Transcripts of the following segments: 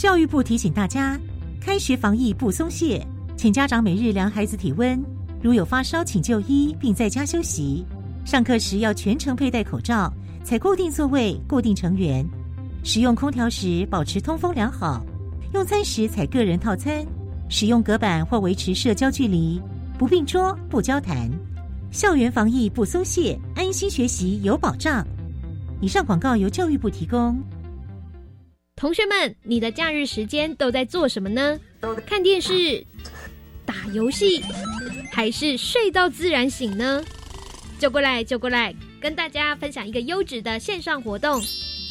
教育部提醒大家，开学防疫不松懈，请家长每日量孩子体温，如有发烧，请就医并在家休息。上课时要全程佩戴口罩，采固定座位、固定成员。使用空调时保持通风良好。用餐时采个人套餐，使用隔板或维持社交距离，不并桌、不交谈。校园防疫不松懈，安心学习有保障。以上广告由教育部提供。同学们，你的假日时间都在做什么呢？看电视、打游戏，还是睡到自然醒呢？就过来，就过来，跟大家分享一个优质的线上活动。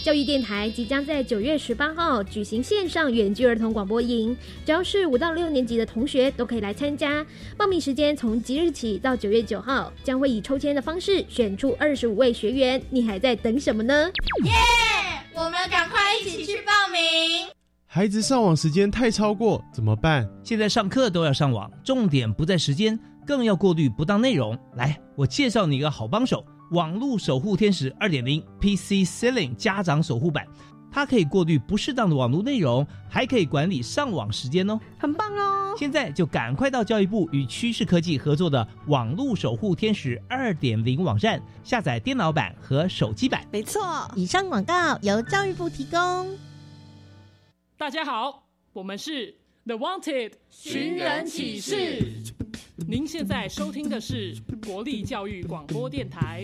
教育电台即将在九月十八号举行线上远距儿童广播营，只要是五到六年级的同学都可以来参加。报名时间从即日起到九月九号，将会以抽签的方式选出二十五位学员。你还在等什么呢？耶！赶快一起去报名。孩子上网时间太超过怎么办？现在上课都要上网，重点不在时间，更要过滤不当内容。来，我介绍你一个好帮手。网络守护天使二点零 PC Ceiling 家长守护版，它可以过滤不适当的网络内容，还可以管理上网时间哦，很棒哦！现在就赶快到教育部与趋势科技合作的网络守护天使二点零网站下载电脑版和手机版。没错，以上广告由教育部提供。大家好，我们是 The Wanted 寻人启事。您现在收听的是国立教育广播电台。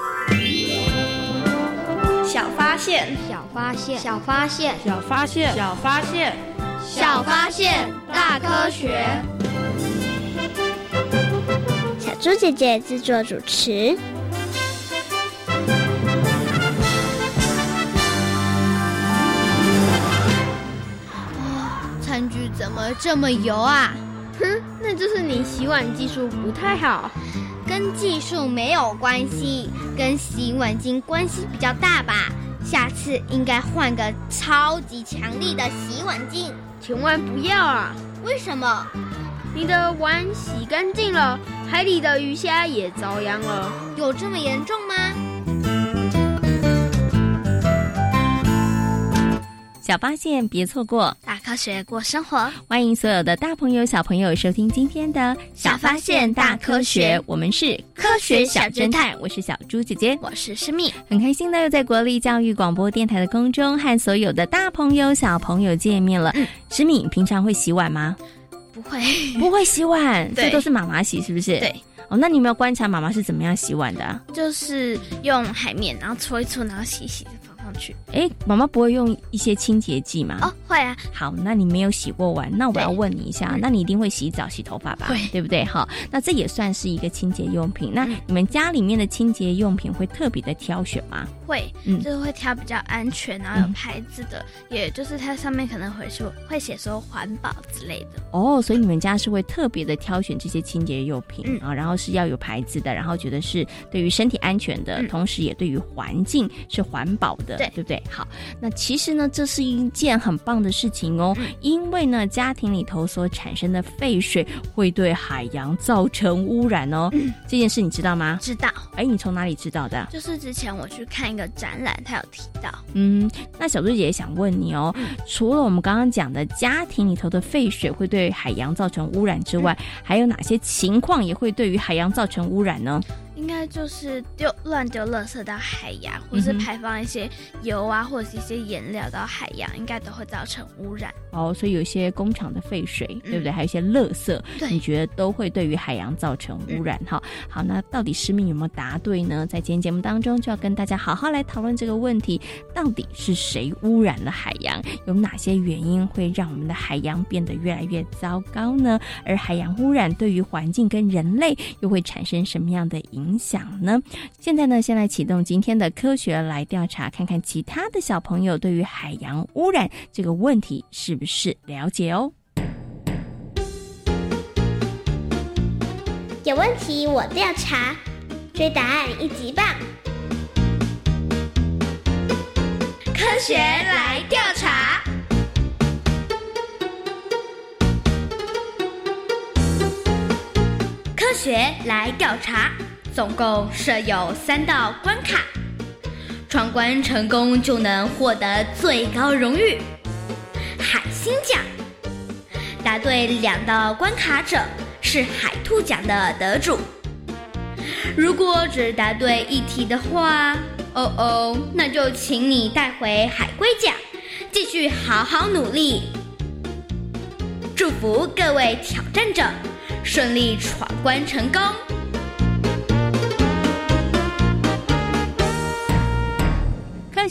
小发现，小发现，小发现，小发现，小发现，小发现，大科学。小猪姐姐制作主持。餐具怎么这么油啊？哼，那就是你洗碗技术不太好。跟技术没有关系，跟洗碗巾关系比较大吧。下次应该换个超级强力的洗碗巾。千万不要啊！为什么？你的碗洗干净了，海里的鱼虾也遭殃了。有这么严重吗？小发现，别错过大科学过生活。欢迎所有的大朋友、小朋友收听今天的《小发现大科学》，我们是科学小侦探。我是小猪姐姐，我是诗密，很开心的又在国立教育广播电台的空中和所有的大朋友、小朋友见面了。诗敏，平常会洗碗吗？不会，不会洗碗，这都是妈妈洗，是不是？对。哦，那你有没有观察妈妈是怎么样洗碗的？就是用海绵，然后搓一搓，然后洗洗。去哎，妈妈不会用一些清洁剂吗？哦，会啊。好，那你没有洗过碗，那我要问你一下，那你一定会洗澡、洗头发吧？对，对不对？好，那这也算是一个清洁用品。那你们家里面的清洁用品会特别的挑选吗？会，嗯，就是会挑比较安全，然后有牌子的，也就是它上面可能会说会写说环保之类的。哦，所以你们家是会特别的挑选这些清洁用品啊，然后是要有牌子的，然后觉得是对于身体安全的，同时也对于环境是环保的，对对不对？好。那其实呢，这是一件很棒的事情哦，因为呢，家庭里头所产生的废水会对海洋造成污染哦。这件事你知道吗？知道。哎，你从哪里知道的？就是之前我去看一个展览，他有提到。嗯，那小猪姐姐想问你哦，除了我们刚刚讲的家庭里头的废水会对海洋造成污染之外，还有哪些情况也会对于海洋造成污染呢？应该就是丢乱丢垃圾到海洋，或是排放一些油啊，或者是一些颜料到海洋，应该都会造成污染。哦，所以有一些工厂的废水，对不对？还有一些垃圾，你觉得都会对于海洋造成污染？哈，好，那到底诗敏有没有答对呢？在今天节目当中，就要跟大家好好来讨论这个问题：到底是谁污染了海洋？有哪些原因会让我们的海洋变得越来越糟糕呢？而海洋污染对于环境跟人类又会产生什么样的影影响呢？现在呢，先来启动今天的科学来调查，看看其他的小朋友对于海洋污染这个问题是不是了解哦。有问题我调查，追答案一级棒！科学来调查。科学来调查，总共设有三道关卡，闯关成功就能获得最高荣誉——海星奖。答对两道关卡者是海兔奖的得主。如果只答对一题的话，哦哦，那就请你带回海龟奖，继续好好努力。祝福各位挑战者！顺利闯关成功。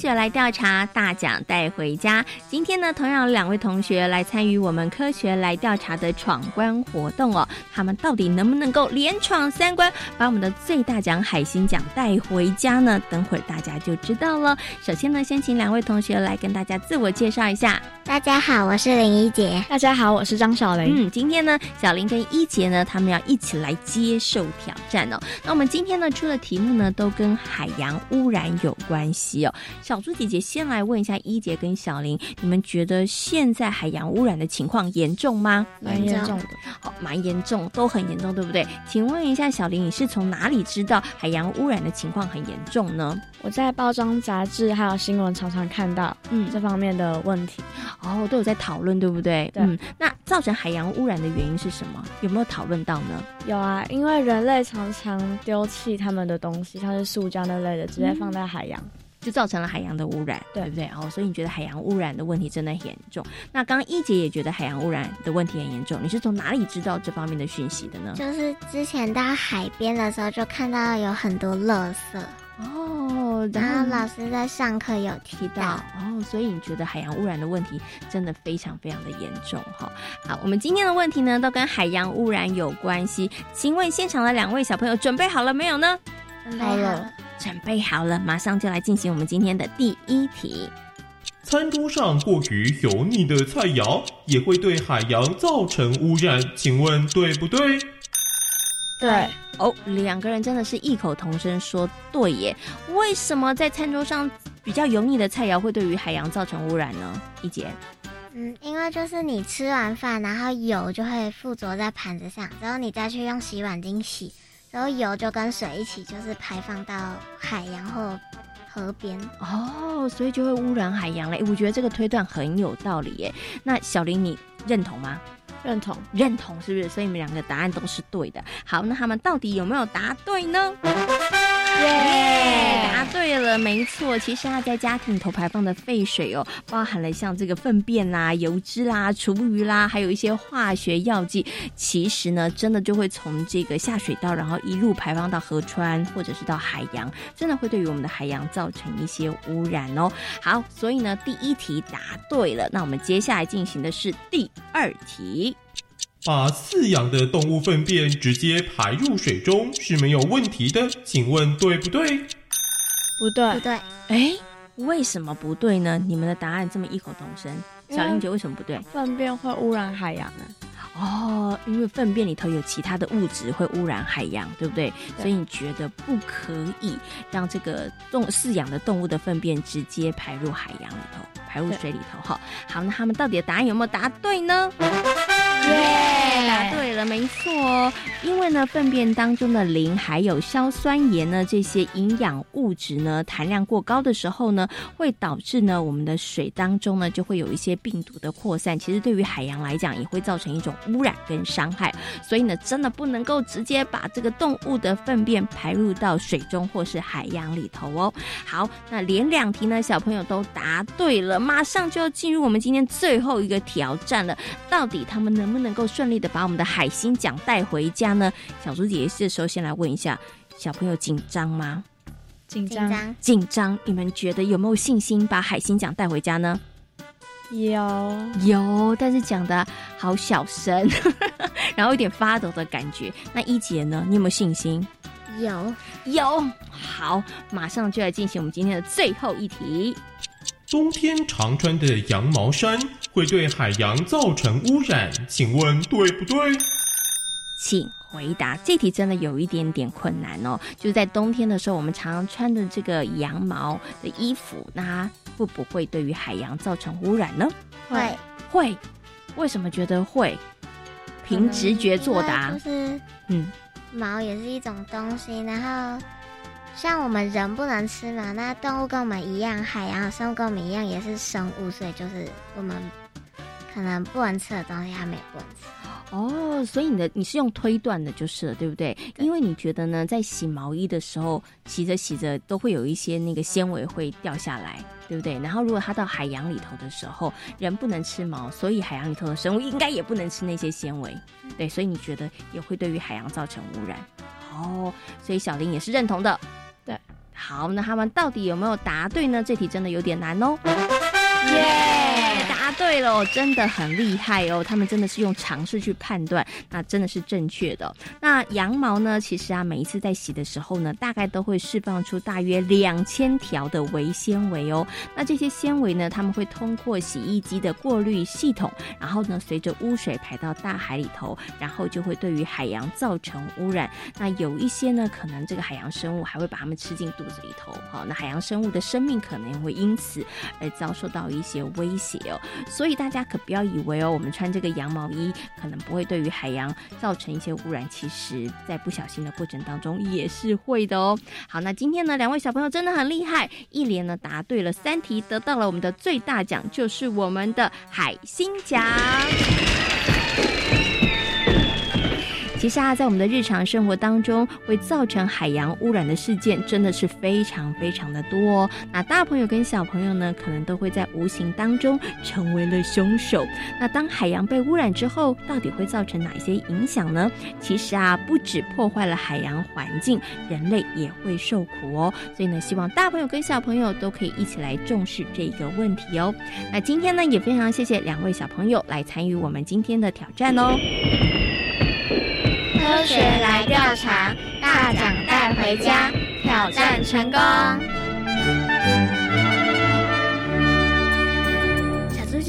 学来调查，大奖带回家。今天呢，同样两位同学来参与我们科学来调查的闯关活动哦。他们到底能不能够连闯三关，把我们的最大奖海星奖带回家呢？等会儿大家就知道了。首先呢，先请两位同学来跟大家自我介绍一下。大家好，我是林一杰。大家好，我是张小玲。嗯，今天呢，小林跟一杰呢，他们要一起来接受挑战哦。那我们今天呢，出的题目呢，都跟海洋污染有关系哦。小猪姐姐先来问一下一姐跟小林，你们觉得现在海洋污染的情况严重吗？蛮严重的，好，蛮严重，都很严重，对不对？请问一下小林，你是从哪里知道海洋污染的情况很严重呢？我在包装杂志还有新闻常常看到，嗯，这方面的问题，哦，都有在讨论，对不对？对。那造成海洋污染的原因是什么？有没有讨论到呢？有啊，因为人类常常丢弃他们的东西，像是塑胶那类的，直接放在海洋。就造成了海洋的污染，对不对？哦，所以你觉得海洋污染的问题真的很严重？那刚刚一姐也觉得海洋污染的问题很严重，你是从哪里知道这方面的讯息的呢？就是之前到海边的时候，就看到有很多垃圾哦，然后老师在上课有提到哦，所以你觉得海洋污染的问题真的非常非常的严重哈？好，我们今天的问题呢，都跟海洋污染有关系，请问现场的两位小朋友准备好了没有呢？好了。准备好了，马上就来进行我们今天的第一题。餐桌上过于油腻的菜肴也会对海洋造成污染，请问对不对？对。哦，两个人真的是异口同声说对耶。为什么在餐桌上比较油腻的菜肴会对于海洋造成污染呢？一姐。嗯，因为就是你吃完饭，然后油就会附着在盘子上，然后你再去用洗碗巾洗。然后油就跟水一起，就是排放到海洋或河边哦，所以就会污染海洋了。我觉得这个推断很有道理耶。那小林，你认同吗？认同，认同，是不是？所以你们两个答案都是对的。好，那他们到底有没有答对呢？耶，答对了，没错。其实它在家庭里头排放的废水哦，包含了像这个粪便啦、油脂啦、厨余啦，还有一些化学药剂。其实呢，真的就会从这个下水道，然后一路排放到河川或者是到海洋，真的会对于我们的海洋造成一些污染哦。好，所以呢，第一题答对了。那我们接下来进行的是第二题。把饲养的动物粪便直接排入水中是没有问题的，请问对不对？不对，不对。哎，为什么不对呢？你们的答案这么异口同声，小玲姐为什么不对？粪便会污染海洋呢？哦，因为粪便里头有其他的物质会污染海洋，对不对？所以你觉得不可以让这个动饲养的动物的粪便直接排入海洋里头，排入水里头？哈，好，那他们到底的答案有没有答对呢？对，答对了，没错。因为呢，粪便当中的磷还有硝酸盐呢，这些营养物质呢，含量过高的时候呢，会导致呢，我们的水当中呢，就会有一些病毒的扩散。其实对于海洋来讲，也会造成一种污染跟伤害。所以呢，真的不能够直接把这个动物的粪便排入到水中或是海洋里头哦。好，那连两题呢，小朋友都答对了，马上就要进入我们今天最后一个挑战了。到底他们能不能够顺利的把我们的海星奖带回家呢？小猪姐姐这时候先来问一下，小朋友紧张吗？紧张，紧张。你们觉得有没有信心把海星奖带回家呢？有有，但是讲的好小声，然后有点发抖的感觉。那一姐呢？你有没有信心？有有。好，马上就来进行我们今天的最后一题。冬天常穿的羊毛衫会对海洋造成污染，请问对不对？请回答。这题真的有一点点困难哦。就是在冬天的时候，我们常常穿的这个羊毛的衣服，那它会不会对于海洋造成污染呢？会会。为什么觉得会？凭直觉作答。就是嗯，毛也是一种东西，然后像我们人不能吃嘛，那动物跟我们一样，海洋的生物跟我们一样也是生物，所以就是我们可能不能吃的东西，它们也不能吃。哦，所以你的你是用推断的，就是了，对不对？因为你觉得呢，在洗毛衣的时候，洗着洗着都会有一些那个纤维会掉下来，对不对？然后如果它到海洋里头的时候，人不能吃毛，所以海洋里头的生物应该也不能吃那些纤维，对，所以你觉得也会对于海洋造成污染。哦，所以小林也是认同的。好，那他们到底有没有答对呢？这题真的有点难哦。耶，对了，真的很厉害哦！他们真的是用尝试去判断，那真的是正确的。那羊毛呢？其实啊，每一次在洗的时候呢，大概都会释放出大约两千条的微纤维哦。那这些纤维呢，他们会通过洗衣机的过滤系统，然后呢，随着污水排到大海里头，然后就会对于海洋造成污染。那有一些呢，可能这个海洋生物还会把它们吃进肚子里头，好，那海洋生物的生命可能会因此而遭受到一些威胁哦。所以大家可不要以为哦，我们穿这个羊毛衣可能不会对于海洋造成一些污染，其实在不小心的过程当中也是会的哦。好，那今天呢，两位小朋友真的很厉害，一连呢答对了三题，得到了我们的最大奖，就是我们的海星奖。其实啊，在我们的日常生活当中，会造成海洋污染的事件真的是非常非常的多哦。那大朋友跟小朋友呢，可能都会在无形当中成为了凶手。那当海洋被污染之后，到底会造成哪些影响呢？其实啊，不止破坏了海洋环境，人类也会受苦哦。所以呢，希望大朋友跟小朋友都可以一起来重视这个问题哦。那今天呢，也非常谢谢两位小朋友来参与我们今天的挑战哦。科学来调查，大奖带回家，挑战成功。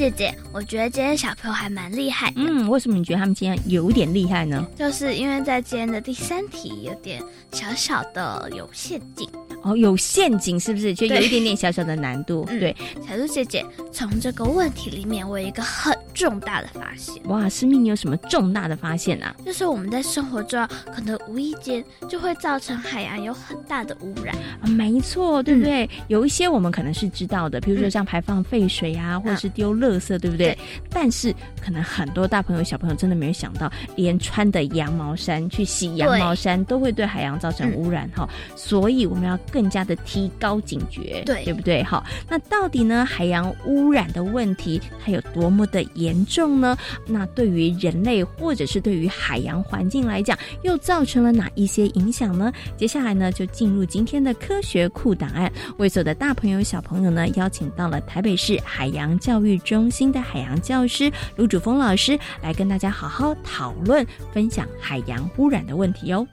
姐姐，我觉得今天小朋友还蛮厉害的。嗯，为什么你觉得他们今天有点厉害呢？就是因为在今天的第三题有点小小的有陷阱。哦，有陷阱是不是？就有一点点小小的难度。嗯对，小猪姐姐，从这个问题里面，我有一个很重大的发现，哇，思密，你有什么重大的发现啊？就是我们在生活中可能无意间就会造成海洋有很大的污染。啊，没错，对不对？有一些我们可能是知道的，比如说像排放废水啊，或者是丢垃圾，对不对？但是可能很多大朋友、小朋友真的没有想到，连穿的羊毛衫去洗羊毛衫都会对海洋造成污染哈。所以我们要更加的提高警觉，对对不对？好，那到底呢，海洋污染的问题它有多么的严重呢？那对于人类或者是对于海洋环境来讲，又造成了哪一些影响呢？接下来呢，就进入今天的科学库档案，为所有的大朋友小朋友呢，邀请到了台北市海洋教育中心的海洋教师卢主峰老师，来跟大家好好讨论、分享海洋污染的问题哦。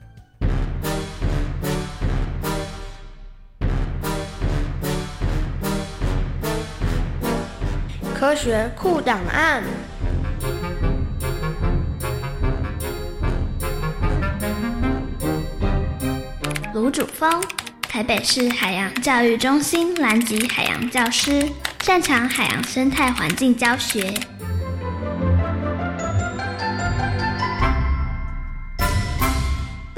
科学库档案。卢主峰，台北市海洋教育中心南极海洋教师，擅长海洋生态环境教学。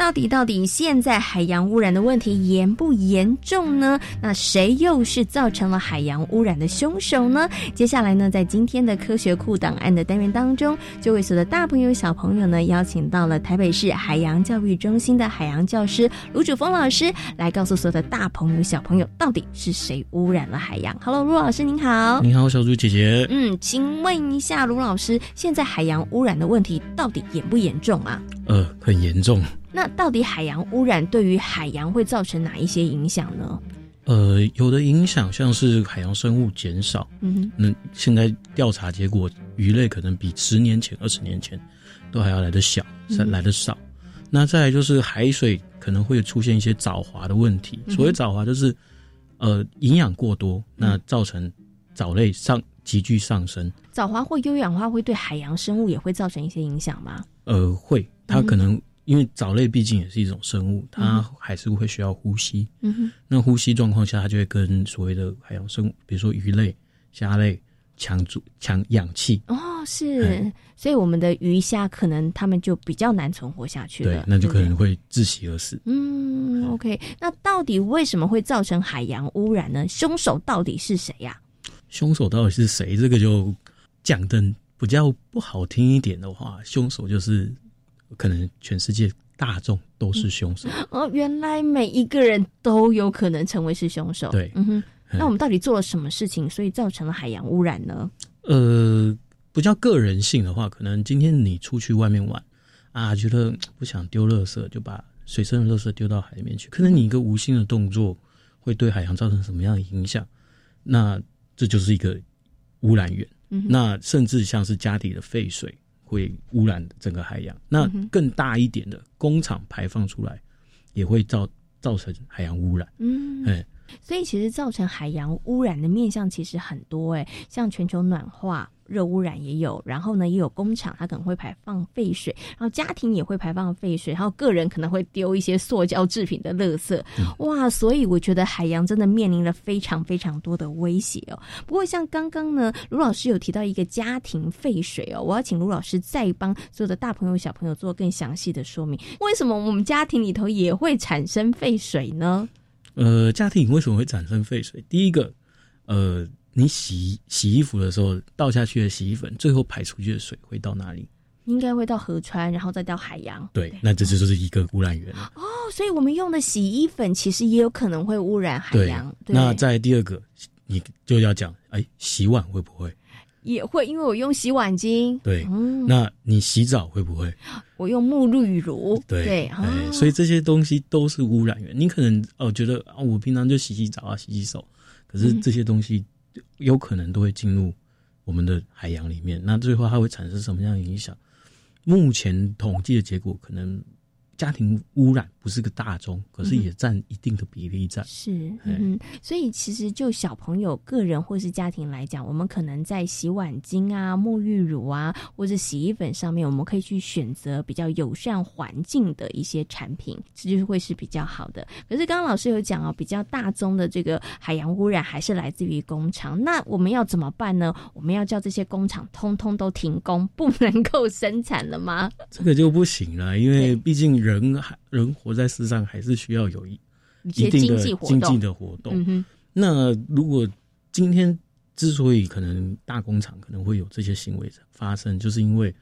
到底到底现在海洋污染的问题严不严重呢？那谁又是造成了海洋污染的凶手呢？接下来呢，在今天的科学库档案的单元当中，就为所有的大朋友小朋友呢，邀请到了台北市海洋教育中心的海洋教师卢主峰老师，来告诉所有的大朋友小朋友，到底是谁污染了海洋？Hello，卢老师您好。你好，小猪姐姐。嗯，请问一下卢老师，现在海洋污染的问题到底严不严重啊？呃，很严重。那到底海洋污染对于海洋会造成哪一些影响呢？呃，有的影响像是海洋生物减少，嗯哼，那现在调查结果，鱼类可能比十年前、二十年前都还要来得小，嗯来得少。那再来就是海水可能会出现一些藻华的问题。嗯所谓藻华就是，呃，营养过多，那造成藻类上急剧上升。藻华或优氧化会对海洋生物也会造成一些影响吗？呃，会，它嗯可能、因为藻类毕竟也是一种生物，它还是会需要呼吸。嗯哼，那呼吸状况下，它就会跟所谓的海洋生物，比如说鱼类、虾类抢住抢氧气。哦，是，所以我们的鱼虾可能它们就比较难存活下去了，，对那就可能会窒息而死。嗯，OK，那到底为什么会造成海洋污染呢？凶手到底是谁呀、凶手到底是谁？这个就讲的比较不好听一点的话，凶手就是可能全世界大众都是凶手。哦，原来每一个人都有可能成为是凶手。对嗯哼，那我们到底做了什么事情，所以造成了海洋污染呢？呃，不叫个人性的话，可能今天你出去外面玩啊，觉得不想丢垃圾，就把水生的垃圾丢到海里面去。可能你一个无心的动作会对海洋造成什么样的影响？那这就是一个污染源。嗯那甚至像是家里的废水会污染整个海洋。那更大一点的工厂排放出来，也会造造成海洋污染。嗯，哎，所以其实造成海洋污染的面向其实很多哎，像全球暖化、热污染也有，然后呢也有工厂它可能会排放废水，然后家庭也会排放废水，然后个人可能会丢一些塑胶制品的垃圾，哇！所以我觉得海洋真的面临了非常非常多的威胁哦。不过像刚刚呢，卢老师有提到一个家庭废水哦，我要请卢老师再帮所有的大朋友小朋友做更详细的说明，为什么我们家庭里头也会产生废水呢？呃，家庭为什么会产生废水？第一个，呃，你洗洗衣服的时候倒下去的洗衣粉，最后排出去的水会到哪里？应该会到河川，然后再到海洋。对，那这就是一个污染源了。哦，所以我们用的洗衣粉其实也有可能会污染海洋。，对那在第二个，你就要讲，哎，洗碗会不会？也会，因为我用洗碗巾。对，嗯，那你洗澡会不会？我用沐浴乳。对，对，所以这些东西都是污染源。你可能哦觉得啊，我平常就洗洗澡啊，洗洗手，可是嗯这些东西有可能都会进入我们的海洋里面。那最后它会产生什么样的影响？目前统计的结果，可能家庭污染不是个大宗，可是也占一定的比例在。是，哎嗯，所以其实就小朋友个人或是家庭来讲，我们可能在洗碗巾啊、沐浴乳啊，或者洗衣粉上面，我们可以去选择比较友善环境的一些产品，这就是会是比较好的。可是刚刚老师有讲哦，比较大宗的这个海洋污染还是来自于工厂，那我们要怎么办呢？我们要叫这些工厂通通都停工，不能够生产了吗？这个就不行了，因为毕竟人还人活在世上，还是需要有一一定的经济的活动。嗯，那如果今天之所以可能大工厂可能会有这些行为发生，就是因为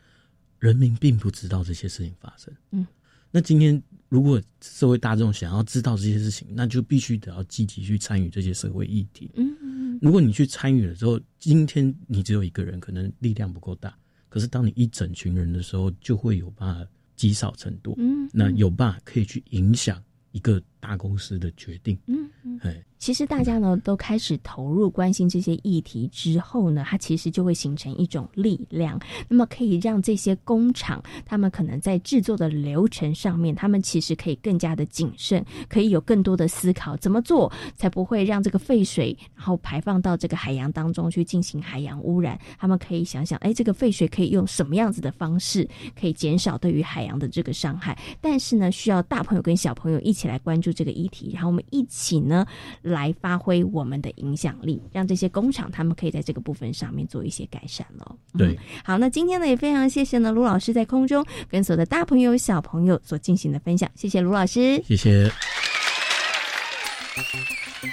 人民并不知道这些事情发生。嗯，那今天如果社会大众想要知道这些事情，那就必须得要积极去参与这些社会议题。嗯嗯如果你去参与了之后，今天你只有一个人，可能力量不够大。可是当你一整群人的时候，就会有办法积少成多。嗯那有办法可以去影响一个大公司的决定。嗯嗯，哎，其实大家呢都开始投入关心这些议题之后呢，它其实就会形成一种力量，那么可以让这些工厂，他们可能在制作的流程上面，他们其实可以更加的谨慎，可以有更多的思考，怎么做才不会让这个废水然后排放到这个海洋当中去进行海洋污染。他们可以想想，哎，这个废水可以用什么样子的方式可以减少对于海洋的这个伤害？但是呢，需要大朋友跟小朋友一起来关注这个议题，然后我们一起呢来发挥我们的影响力，让这些工厂他们可以在这个部分上面做一些改善了。对，好，那今天呢也非常谢谢呢卢老师在空中跟所有的大朋友小朋友所进行的分享，谢谢卢老师，谢谢。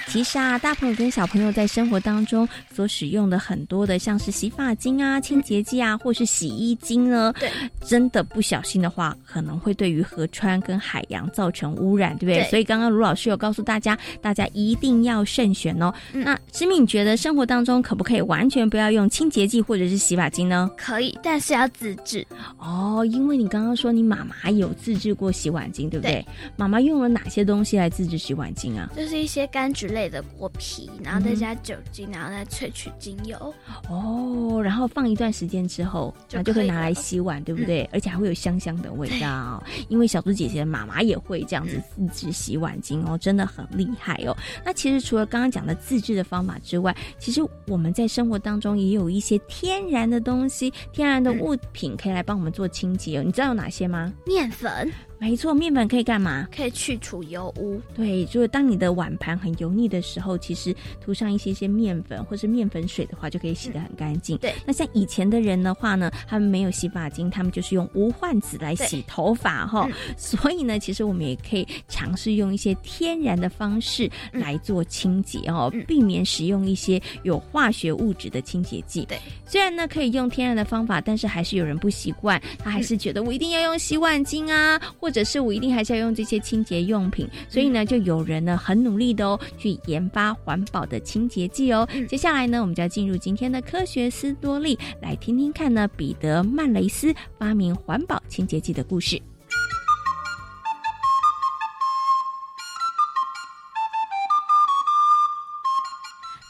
其实啊，大朋友跟小朋友在生活当中所使用的很多的，像是洗发精啊、清洁剂啊，或是洗衣精呢，对，真的不小心的话，可能会对于河川跟海洋造成污染，对不对？对所以刚刚卢老师有告诉大家，大家一定要慎选哦。那诗敏觉得生活当中可不可以完全不要用清洁剂或者是洗发精呢？可以，但是要自制。哦，因为你刚刚说你妈妈有自制过洗碗巾，对不对？妈妈用了哪些东西来自制洗碗巾啊？就是一些柑橘类的果皮，然后再加酒精，然后再萃取精油。哦，然后放一段时间之后，就那就可以拿来洗碗，对不对？而且还会有香香的味道。因为小猪姐姐的妈妈也会这样子自制洗碗巾哦，真的很厉害哦。那其实除了刚刚讲的自制的方法之外，其实我们在生活当中也有一些天然的东西、天然的物品可以来帮我们做清洁哦。你知道有哪些吗？面粉没错，面粉可以干嘛？可以去除油污。对，就是当你的碗盘很油腻的时候，其实涂上一些些面粉或是面粉水的话，就可以洗得很干净。对，那像以前的人的话呢，他们没有洗发精，他们就是用无患子来洗头发哈。所以呢，其实我们也可以尝试用一些天然的方式来做清洁哦，避免使用一些有化学物质的清洁剂。对，虽然呢可以用天然的方法，但是还是有人不习惯，他还是觉得我一定要用洗碗精啊，或者是我一定还是要用这些清洁用品。所以呢，就有人呢很努力的哦，去研发环保的清洁剂哦。接下来呢，我们就要进入今天的科学斯多利，来听听看呢彼得曼雷斯发明环保清洁剂的故事。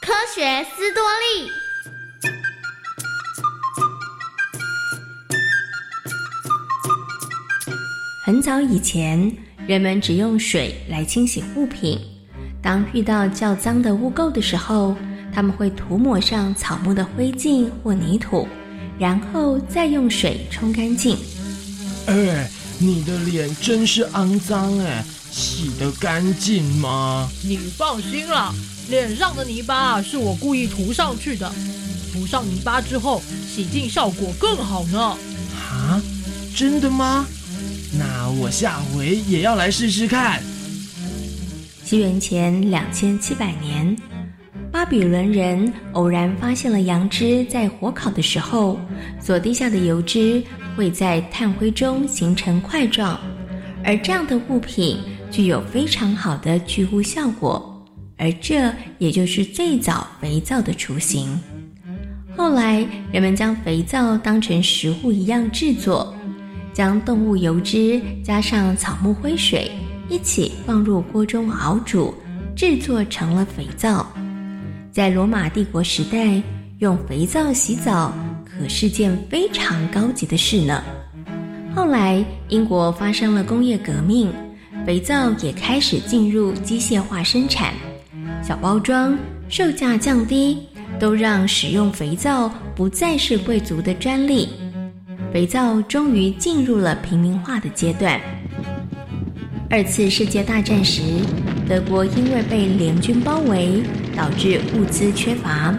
科学斯多利。很早以前，人们只用水来清洗物品。当遇到较脏的污垢的时候，他们会涂抹上草木的灰烬或泥土，然后再用水冲干净。哎，你的脸真是肮脏哎，洗得干净吗？你放心啦，脸上的泥巴是我故意涂上去的。涂上泥巴之后，洗净效果更好呢。啊，真的吗？那我下回也要来试试看。西元前两千七百年，巴比伦人偶然发现了羊脂在火烤的时候，所滴下的油脂会在炭灰中形成块状，而这样的物品具有非常好的去污效果，而这也就是最早肥皂的雏形。后来，人们将肥皂当成食物一样制作，将动物油脂加上草木灰水一起放入锅中熬煮，制作成了肥皂。在罗马帝国时代，用肥皂洗澡可是件非常高级的事呢。后来，英国发生了工业革命，肥皂也开始进入机械化生产，小包装、售价降低。都让使用肥皂不再是贵族的专利，肥皂终于进入了平民化的阶段。二次世界大战时，德国因为被联军包围，导致物资缺乏，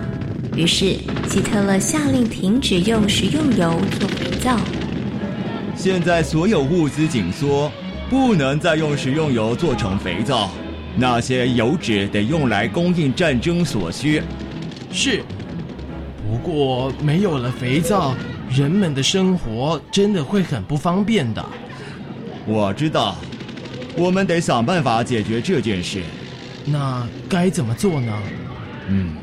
于是希特勒下令停止用食用油做肥皂。现在所有物资紧缩，不能再用食用油做成肥皂，那些油脂得用来供应战争所需。是，不过没有了肥皂，人们的生活真的会很不方便的。我知道，我们得想办法解决这件事。那该怎么做呢？嗯，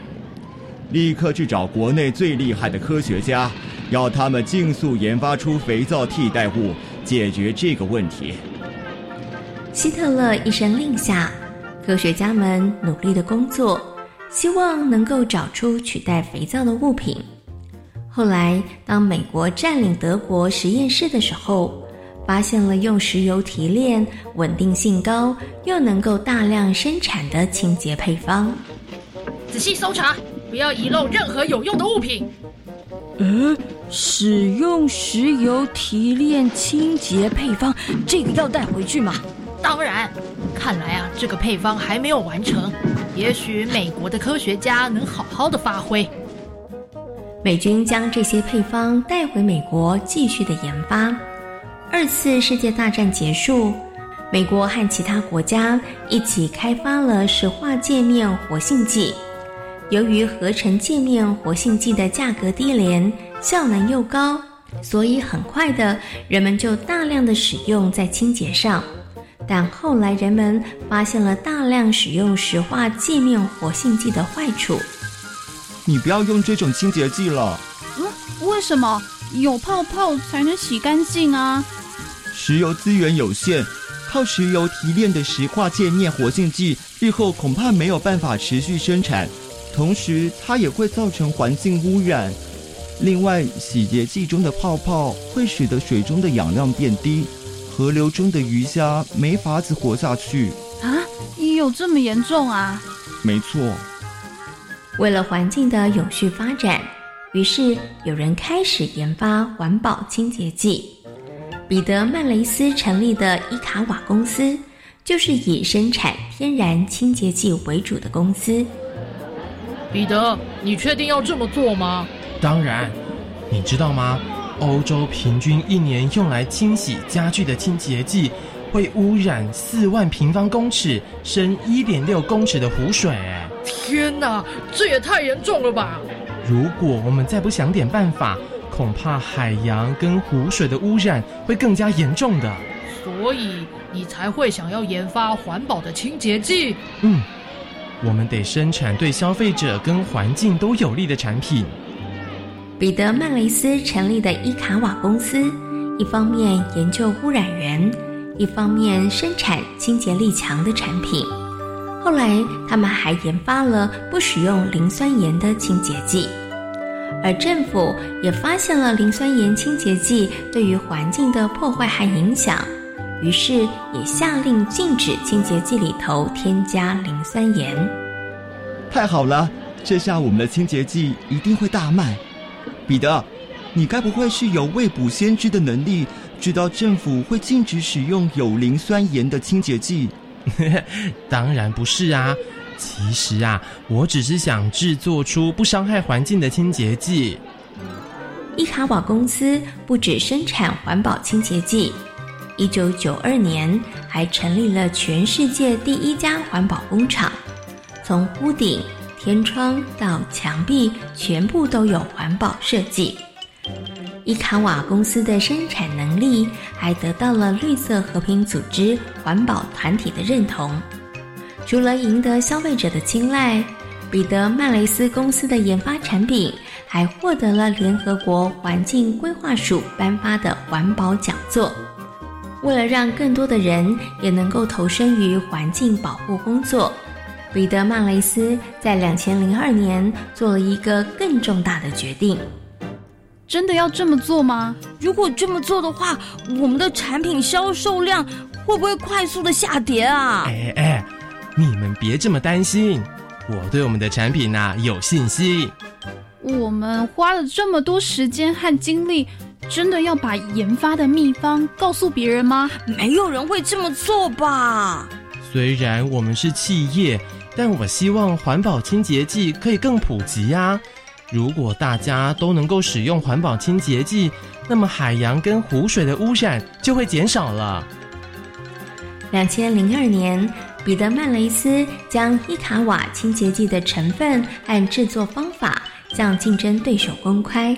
立刻去找国内最厉害的科学家，要他们尽速研发出肥皂替代物，解决这个问题。希特勒一声令下，科学家们努力的工作。希望能够找出取代肥皂的物品。后来，当美国占领德国实验室的时候，发现了用石油提炼、稳定性高又能够大量生产的清洁配方。仔细搜查，不要遗漏任何有用的物品。嗯，使用石油提炼清洁配方，这个要带回去吗？当然，看来啊，这个配方还没有完成，也许美国的科学家能好好的发挥。美军将这些配方带回美国继续的研发。二次世界大战结束，美国和其他国家一起开发了石化界面活性剂。由于合成界面活性剂的价格低廉，效能又高，所以很快的人们就大量的使用在清洁上。但后来人们发现了大量使用石化界面活性剂的坏处。你不要用这种清洁剂了。嗯，为什么？有泡泡才能洗干净啊！石油资源有限，靠石油提炼的石化界面活性剂，日后恐怕没有办法持续生产。同时，它也会造成环境污染。另外，洗洁剂中的泡泡会使得水中的氧量变低，河流中的鱼虾没法子活下去。啊，有这么严重啊？没错。为了环境的永续发展。于是有人开始研发环保清洁剂。彼得曼雷斯成立的伊卡瓦公司，就是以生产天然清洁剂为主的公司。彼得，你确定要这么做吗？当然。你知道吗？欧洲平均一年用来清洗家具的清洁剂，会污染四万平方公尺、深一点六公尺的湖水。天哪，这也太严重了吧！如果我们再不想点办法，恐怕海洋跟湖水的污染会更加严重的。所以你才会想要研发环保的清洁剂。嗯，我们得生产对消费者跟环境都有利的产品。彼得曼雷斯成立的伊卡瓦公司，一方面研究污染源，一方面生产清洁力强的产品。后来，他们还研发了不使用磷酸盐的清洁剂，而政府也发现了磷酸盐清洁剂对于环境的破坏和影响，于是也下令禁止清洁剂里头添加磷酸盐。太好了，这下我们的清洁剂一定会大卖。彼得，你该不会是有未卜先知的能力，知道政府会禁止使用有磷酸盐的清洁剂？当然不是啊！其实啊，我只是想制作出不伤害环境的清洁剂。伊卡瓦公司不止生产环保清洁剂，一九九二年还成立了全世界第一家环保工厂，从屋顶、天窗到墙壁，全部都有环保设计。伊卡瓦公司的生产能力还得到了绿色和平组织环保团体的认同。除了赢得消费者的青睐，彼得曼雷斯公司的研发产品还获得了联合国环境规划署颁发的环保讲座。为了让更多的人也能够投身于环境保护工作，彼得曼雷斯在两千零二年做了一个更重大的决定。真的要这么做吗？如果这么做的话，我们的产品销售量会不会快速的下跌啊？哎哎，你们别这么担心，我对我们的产品呐有信心。我们花了这么多时间和精力，真的要把研发的秘方告诉别人吗？没有人会这么做吧？虽然我们是企业，但我希望环保清洁剂可以更普及呀。如果大家都能够使用环保清洁剂，那么海洋跟湖水的污染就会减少了。两千零二年，彼得曼雷斯将伊卡瓦清洁剂的成分和制作方法向竞争对手公开，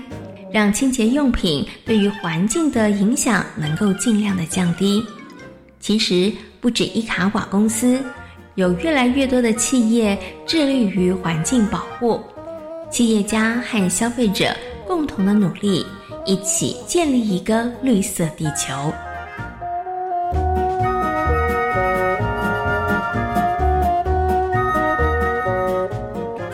让清洁用品对于环境的影响能够尽量的降低。其实不止伊卡瓦公司，有越来越多的企业致力于环境保护。企业家和消费者共同的努力，一起建立一个绿色地球。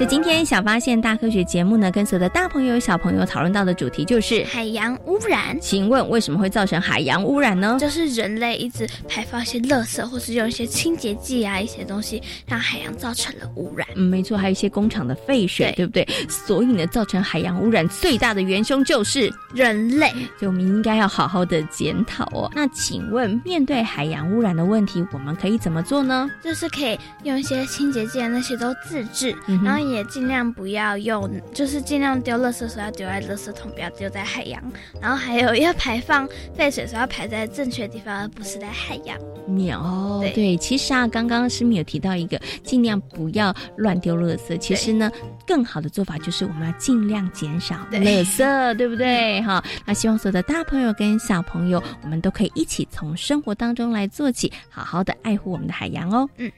在今天小发现大科学节目呢，跟所有的大朋友、小朋友讨论到的主题就是海洋污染。请问为什么会造成海洋污染呢？就是人类一直排放一些垃圾，或是用一些清洁剂啊一些东西，让海洋造成了污染。嗯，没错，还有一些工厂的废水，对不对？所以呢，造成海洋污染最大的元凶就是人类，所以我们应该要好好的检讨哦。那请问，面对海洋污染的问题，我们可以怎么做呢？就是可以用一些清洁剂啊，那些都自制，嗯然后也尽量不要用，就是尽量丢垃圾的时候要丢在垃圾桶，不要丢在海洋。然后还有要排放废水的时候要排在正确的地方，而不是在海洋。秒哦，对对，其实啊，刚刚师米有提到一个，尽量不要乱丢垃圾。其实呢，更好的做法就是我们要尽量减少垃圾，对不对？哈，那希望所有的大朋友跟小朋友，我们都可以一起从生活当中来做起，好好的爱护我们的海洋哦。嗯。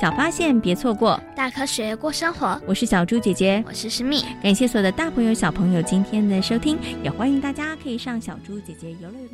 小发现，别错过大科学过生活，我是小猪姐姐，我是史密。感谢所有的大朋友、小朋友今天的收听，也欢迎大家可以上小猪姐姐游乐园。